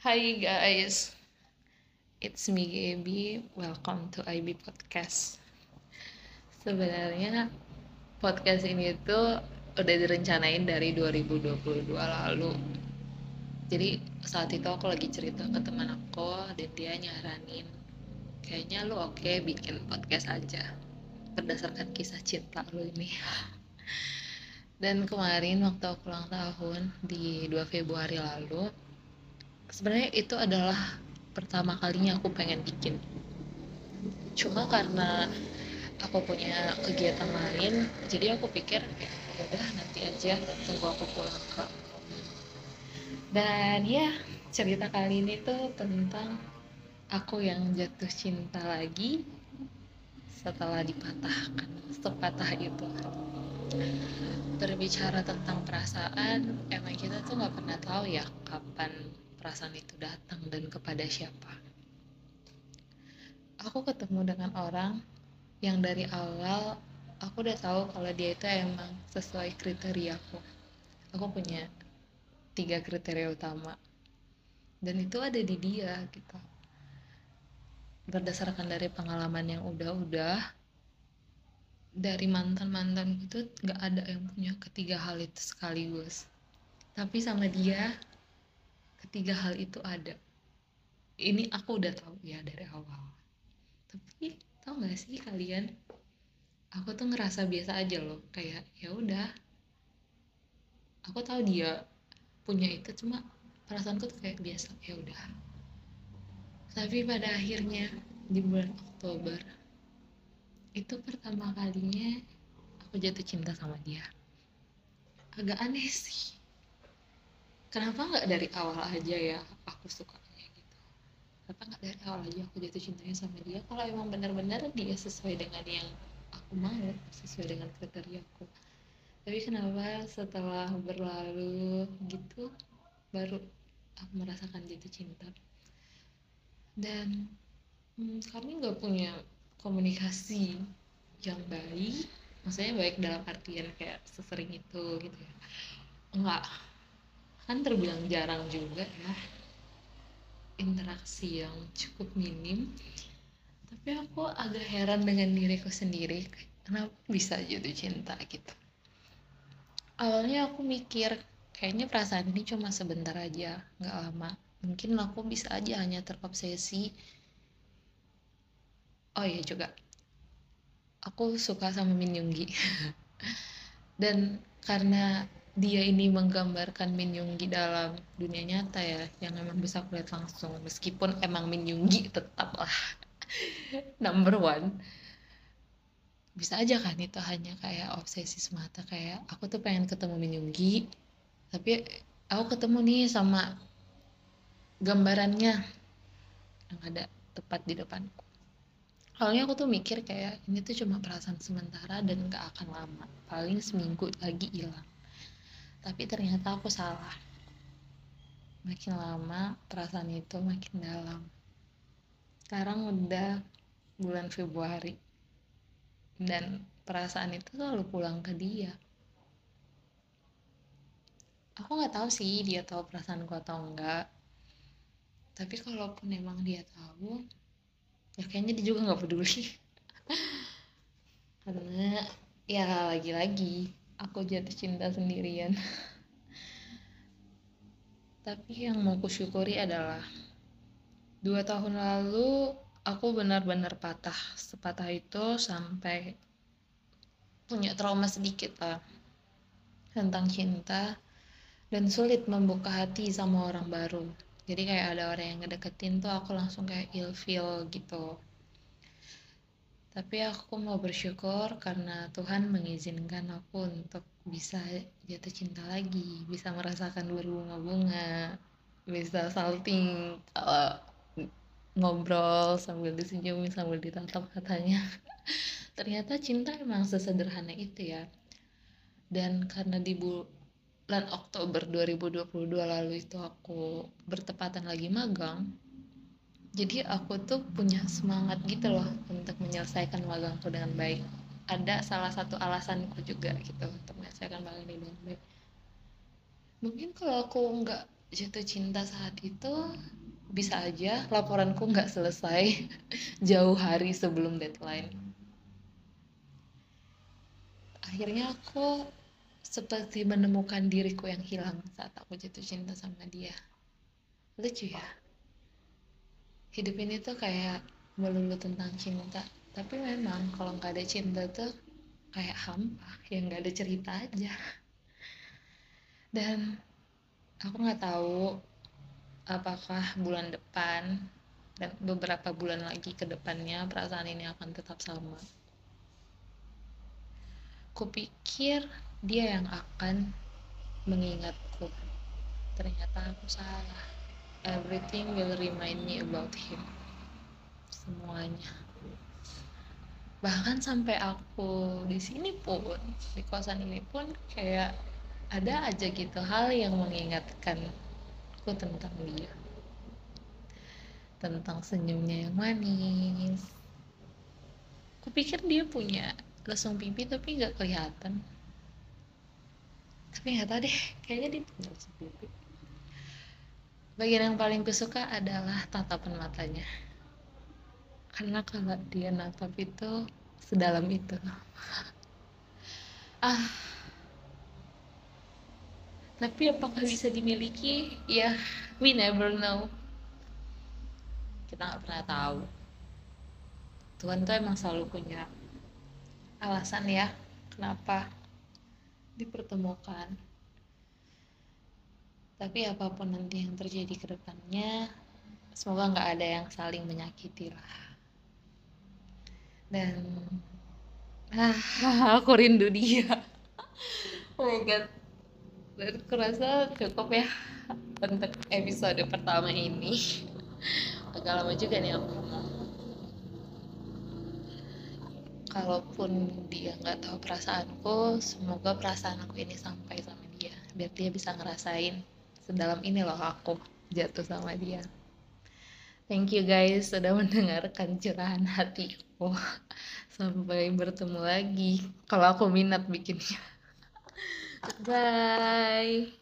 Hi guys, it's me Gaby. Welcome to IB Podcast. Sebenarnya podcast ini tuh udah direncanain dari 2022 lalu. Jadi saat itu aku lagi cerita ke teman aku dan dia nyaranin kayaknya lu oke okay, bikin podcast aja berdasarkan kisah cinta lu ini. Dan kemarin waktu aku ulang tahun di 2 Februari lalu, sebenarnya itu adalah pertama kalinya aku pengen bikin. Cuma karena aku punya kegiatan lain, jadi aku pikir ya udah nanti aja tunggu aku pulang ke dan ya cerita kali ini tuh tentang aku yang jatuh cinta lagi setelah dipatahkan sepatah itu berbicara tentang perasaan emang kita tuh nggak pernah tahu ya kapan perasaan itu datang dan kepada siapa? Aku ketemu dengan orang yang dari awal aku udah tahu kalau dia itu emang sesuai kriteria aku. Aku punya tiga kriteria utama. Dan itu ada di dia gitu. Berdasarkan dari pengalaman yang udah-udah dari mantan-mantan itu nggak ada yang punya ketiga hal itu sekaligus. Tapi sama dia ketiga hal itu ada. Ini aku udah tahu ya dari awal. Tapi tau gak sih kalian? Aku tuh ngerasa biasa aja loh. Kayak ya udah. Aku tahu dia punya itu cuma perasaanku tuh kayak biasa ya udah. Tapi pada akhirnya di bulan Oktober itu pertama kalinya aku jatuh cinta sama dia. Agak aneh sih kenapa nggak dari awal aja ya aku sukanya gitu? Kenapa nggak dari awal aja aku jatuh cintanya sama dia? Kalau emang benar-benar dia sesuai dengan yang aku mau sesuai dengan kriteria aku. Tapi kenapa setelah berlalu gitu baru aku merasakan jatuh cinta? Dan hmm, kami nggak punya komunikasi yang baik maksudnya baik dalam artian kayak sesering itu gitu ya. Enggak kan terbilang jarang juga ya interaksi yang cukup minim. Tapi aku agak heran dengan diriku sendiri kenapa bisa jatuh cinta gitu? Awalnya aku mikir kayaknya perasaan ini cuma sebentar aja nggak lama. Mungkin aku bisa aja hanya terobsesi. Oh iya juga aku suka sama Min Yoongi dan karena dia ini menggambarkan Min Yoongi dalam dunia nyata ya yang emang bisa kulihat langsung meskipun emang Min Yoongi tetaplah number one bisa aja kan itu hanya kayak obsesi semata kayak aku tuh pengen ketemu Min Yoongi tapi aku ketemu nih sama gambarannya yang ada tepat di depanku Awalnya aku tuh mikir kayak ini tuh cuma perasaan sementara dan gak akan lama. Paling seminggu lagi hilang. Tapi ternyata aku salah. Makin lama perasaan itu makin dalam. Sekarang udah bulan Februari. Dan perasaan itu selalu pulang ke dia. Aku gak tahu sih dia tahu perasaanku atau enggak. Tapi kalaupun emang dia tahu, ya kayaknya dia juga nggak peduli karena ya lagi-lagi aku jatuh cinta sendirian. Tapi yang mau kusyukuri adalah dua tahun lalu aku benar-benar patah. Sepatah itu sampai punya trauma sedikit lah tentang cinta dan sulit membuka hati sama orang baru. Jadi kayak ada orang yang ngedeketin tuh aku langsung kayak ilfeel gitu tapi aku mau bersyukur karena Tuhan mengizinkan aku untuk bisa jatuh cinta lagi bisa merasakan berbunga-bunga bisa salting kalau ngobrol sambil disenyumin sambil ditatap katanya. Ternyata cinta emang sesederhana itu ya. Dan karena di bu bulan Oktober 2022 lalu itu aku bertepatan lagi magang jadi aku tuh punya semangat gitu loh untuk menyelesaikan magangku dengan baik. Ada salah satu alasanku juga gitu untuk menyelesaikan magang ini dengan baik. Mungkin kalau aku nggak jatuh cinta saat itu bisa aja laporanku nggak selesai jauh hari sebelum deadline. Akhirnya aku seperti menemukan diriku yang hilang saat aku jatuh cinta sama dia. Lucu ya hidup ini tuh kayak melulu tentang cinta tapi memang kalau nggak ada cinta tuh kayak hampa yang nggak ada cerita aja dan aku nggak tahu apakah bulan depan dan beberapa bulan lagi ke depannya perasaan ini akan tetap sama. Kupikir dia yang akan mengingatku. Ternyata aku salah. Everything will remind me about him. Semuanya. Bahkan sampai aku di sini pun, di kosan ini pun kayak ada aja gitu hal yang mengingatkan aku tentang dia tentang senyumnya yang manis kupikir dia punya lesung pipi tapi nggak kelihatan tapi nggak tahu deh kayaknya dia punya lesung pipi bagian yang paling kusuka adalah tatapan matanya. Karena kalau dia natap itu sedalam itu. Ah. Tapi apakah bisa dimiliki? Ya we never know. Kita nggak pernah tahu. Tuhan tuh emang selalu punya alasan ya kenapa dipertemukan tapi apa pun nanti yang terjadi ke depannya semoga nggak ada yang saling menyakiti lah. Dan ah, aku rindu dia. Oh my god. Dan kurasa cukup ya untuk episode pertama ini. Agak lama juga nih aku. Ngomong kalaupun dia nggak tahu perasaanku semoga perasaan aku ini sampai sama dia biar dia bisa ngerasain sedalam ini loh aku jatuh sama dia. Thank you guys sudah mendengarkan curahan hatiku. Sampai bertemu lagi. Kalau aku minat bikinnya. Bye.